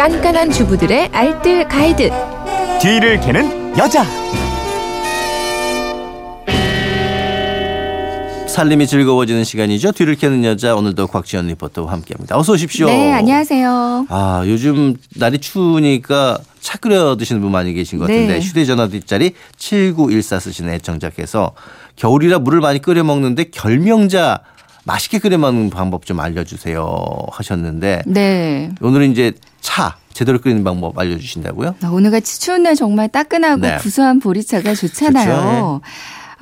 깐깐한 주부들의 알뜰 가이드. 뒤를 캐는 여자. 살림이 즐거워지는 시간이죠. 뒤를 캐는 여자 오늘도 곽지연 리포터와 함께합니다. 어서 오십시오. 네, 안녕하세요. 아 요즘 날이 추우니까 차 끓여 드시는 분 많이 계신 것 같은데 네. 휴대전화 뒷자리 7914 쓰시는 애청자께서 겨울이라 물을 많이 끓여 먹는데 결명자 맛있게 끓여 먹는 방법 좀 알려주세요 하셨는데 네. 오늘은 이제 차 제대로 끓이는 방법 알려주신다고요? 아, 오늘같이 추운 날 정말 따끈하고 네. 구수한 보리차가 좋잖아요.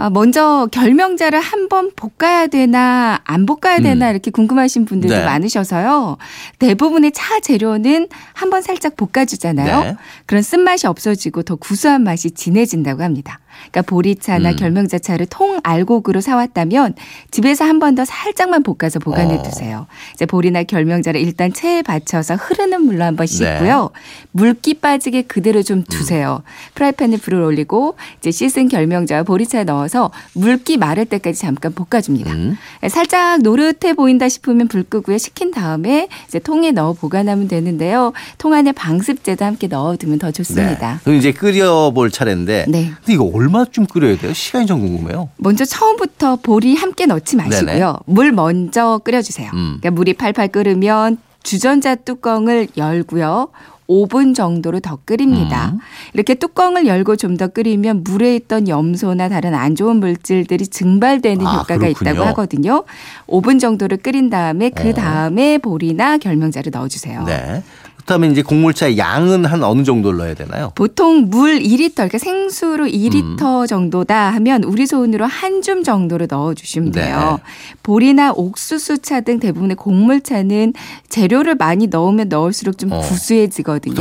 아, 먼저 결명자를 한번 볶아야 되나 안 볶아야 되나 음. 이렇게 궁금하신 분들도 네. 많으셔서요. 대부분의 차 재료는 한번 살짝 볶아주잖아요. 네. 그런 쓴맛이 없어지고 더 구수한 맛이 진해진다고 합니다. 그러니까 보리차나 음. 결명자차를 통 알곡으로 사왔다면 집에서 한 번 더 살짝만 볶아서 보관해 어. 두세요. 이제 보리나 결명자를 일단 체에 받쳐서 흐르는 물로 한번 네. 씻고요. 물기 빠지게 그대로 좀 두세요. 프라이팬에 불을 올리고 이제 씻은 결명자와 보리차에 넣어서 물기 마를 때까지 잠깐 볶아줍니다. 음. 살짝 노릇해 보인다 싶으면 불 끄고요. 식힌 다음에 이제 통에 넣어 보관하면 되는데요. 통 안에 방습제도 함께 넣어두면 더 좋습니다. 네. 그럼 이제 끓여볼 차례인데 네. 근데 이거 얼 마쯤 끓여야 돼요? 시간이 좀 궁금해요. 먼저 처음부터 보리 함께 넣지 마시고요. 네네. 물 먼저 끓여주세요. 음. 그러니까 물이 팔팔 끓으면 주전자 뚜껑을 열고요. 5분 정도로 더 끓입니다. 음. 이렇게 뚜껑을 열고 좀 더 끓이면 물에 있던 염소나 다른 안 좋은 물질들이 증발되는 아, 효과가 그렇군요. 있다고 하거든요. 5분 정도를 끓인 다음에 그 어. 다음에 보리나 결명자를 넣어주세요. 네. 그다음에 이제 곡물차의 양은 한 어느 정도를 넣어야 되나요? 보통 물 2리터, 그러니까 생수로 2리터 음. 정도다 하면 우리 손으로 한 줌 정도를 넣어주시면 네. 돼요. 보리나 옥수수차 등 대부분의 곡물차는 재료를 많이 넣으면 넣을수록 좀 어. 구수해지거든요.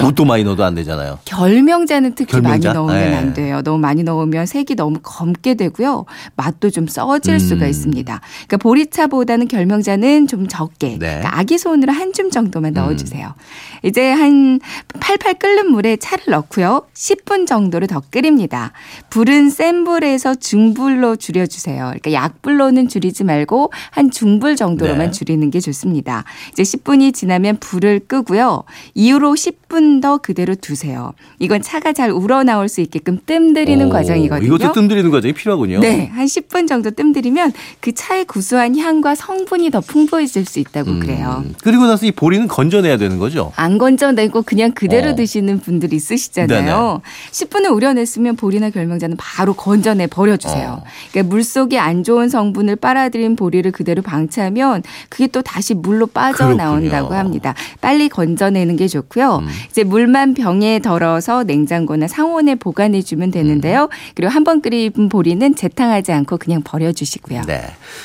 너무 또 많이 넣어도 안 되잖아요. 결명자는 특히 결명자? 많이 넣으면 네. 안 돼요. 너무 많이 넣으면 색이 너무 검게 되고요. 맛도 좀 써질 음. 수가 있습니다. 그러니까 보리차보다는 결명자는 좀 적게 네. 그러니까 아기 손으로 한 줌 정도만 음. 넣어주세요. 이제 한 팔팔 끓는 물에 차를 넣고요. 10분 정도를 더 끓입니다. 불은 센 불에서 중불로 줄여주세요. 그러니까 약불로는 줄이지 말고 한 중불 정도로만 네. 줄이는 게 좋습니다. 이제 10분이 지나면 불을 끄고요. 이후로 10분 더 그대로 두세요. 이건 차가 잘 우러나올 수 있게끔 뜸들이는 오, 과정이거든요. 이것도 뜸들이는 과정이 필요하군요. 네, 한 10분 정도 뜸들이면 그 차의 구수한 향과 성분이 더 풍부해질 수 있다고 음, 그래요. 그리고 나서 이 보리는 건져내야 되는 거죠. 안 건져내고 그냥 그대로 어. 드시는 분들 있으시잖아요. 10분을 우려냈으면 보리나 결명자는 바로 건져내 버려주세요. 어. 그러니까 물 속에 안 좋은 성분을 빨아들인 보리를 그대로 방치하면 그게 또 다시 물로 빠져나온다고. 합니다. 빨리 건져내는 게 좋고요. 음. 이제 물만 병에 덜어서 냉장고나 상온에 보관해 주면 되는데요. 음. 그리고 한 번 끓인 보리는 재탕하지 않고 그냥 버려주시고요. 네.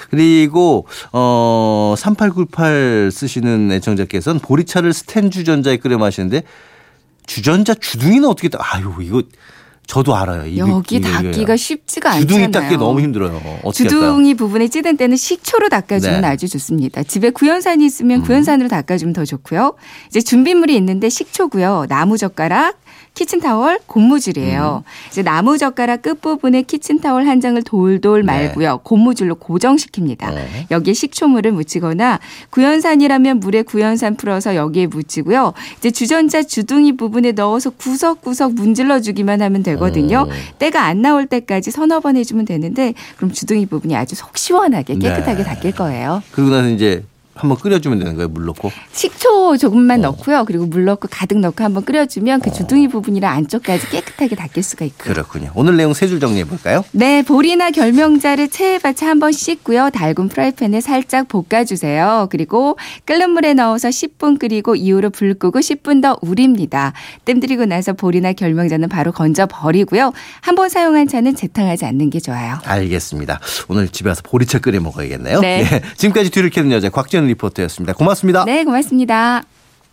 그리고 어 3898 쓰시는 애청자께서는 보리차를 스텐 주전자에 끓여 마시는데 주전자 주둥이는 어떻게 닦? 아유 이거 저도 알아요. 여기 닦기가 쉽지가 않잖아요. 주둥이 닦기 너무 힘들어요. 할까요? 주둥이 부분에 찌든 때는 식초로 닦아주면 네. 음. 아주 좋습니다. 집에 구연산이 있으면 구연산으로 닦아주면 더 좋고요. 이제 준비물이 있는데 식초고요. 나무 젓가락, 키친타월, 고무줄이에요. 음. 이제 나무 젓가락 끝부분에 키친타월 한 장을 돌돌 네. 말고요. 고무줄로 고정시킵니다. 어. 여기에 식초물을 묻히거나 구연산이라면 물에 구연산 풀어서 여기에 묻히고요. 이제 주전자 주둥이 부분에 넣어서 구석구석 문질러 주기만 하면 되거든요. 어. 때가 안 나올 때까지 서너 번 해주면 되는데 그럼 주둥이 부분이 아주 속 시원하게 깨끗하게 네. 닦일 거예요. 그리고 나서 이제 한번 끓여주면 되는 거예요. 물 넣고. 식초 조금만 어. 넣고요. 그리고 물 넣고 가득 넣고 한번 끓여주면 그 주둥이 부분이랑 안쪽까지 깨끗하게 닦일 수가 있고요. 그렇군요. 오늘 내용 세 줄 정리해 볼까요? 네, 보리나 결명자를 체에 받쳐 한번 씻고요. 달군 프라이팬에 살짝 볶아주세요. 그리고 끓는 물에 넣어서 10분 끓이고 이후로 불 끄고 10분 더 우립니다. 뜸 들이고 나서 보리나 결명자는 바로 건져 버리고요. 한번 사용한 차는 재탕하지 않는 게 좋아요. 알겠습니다. 오늘 집에 와서 보리차 끓여 먹어야겠네요. 네. 지금까지 뒤를 캐는 여자 곽지연 리포터였습니다. 고맙습니다. 네, 고맙습니다.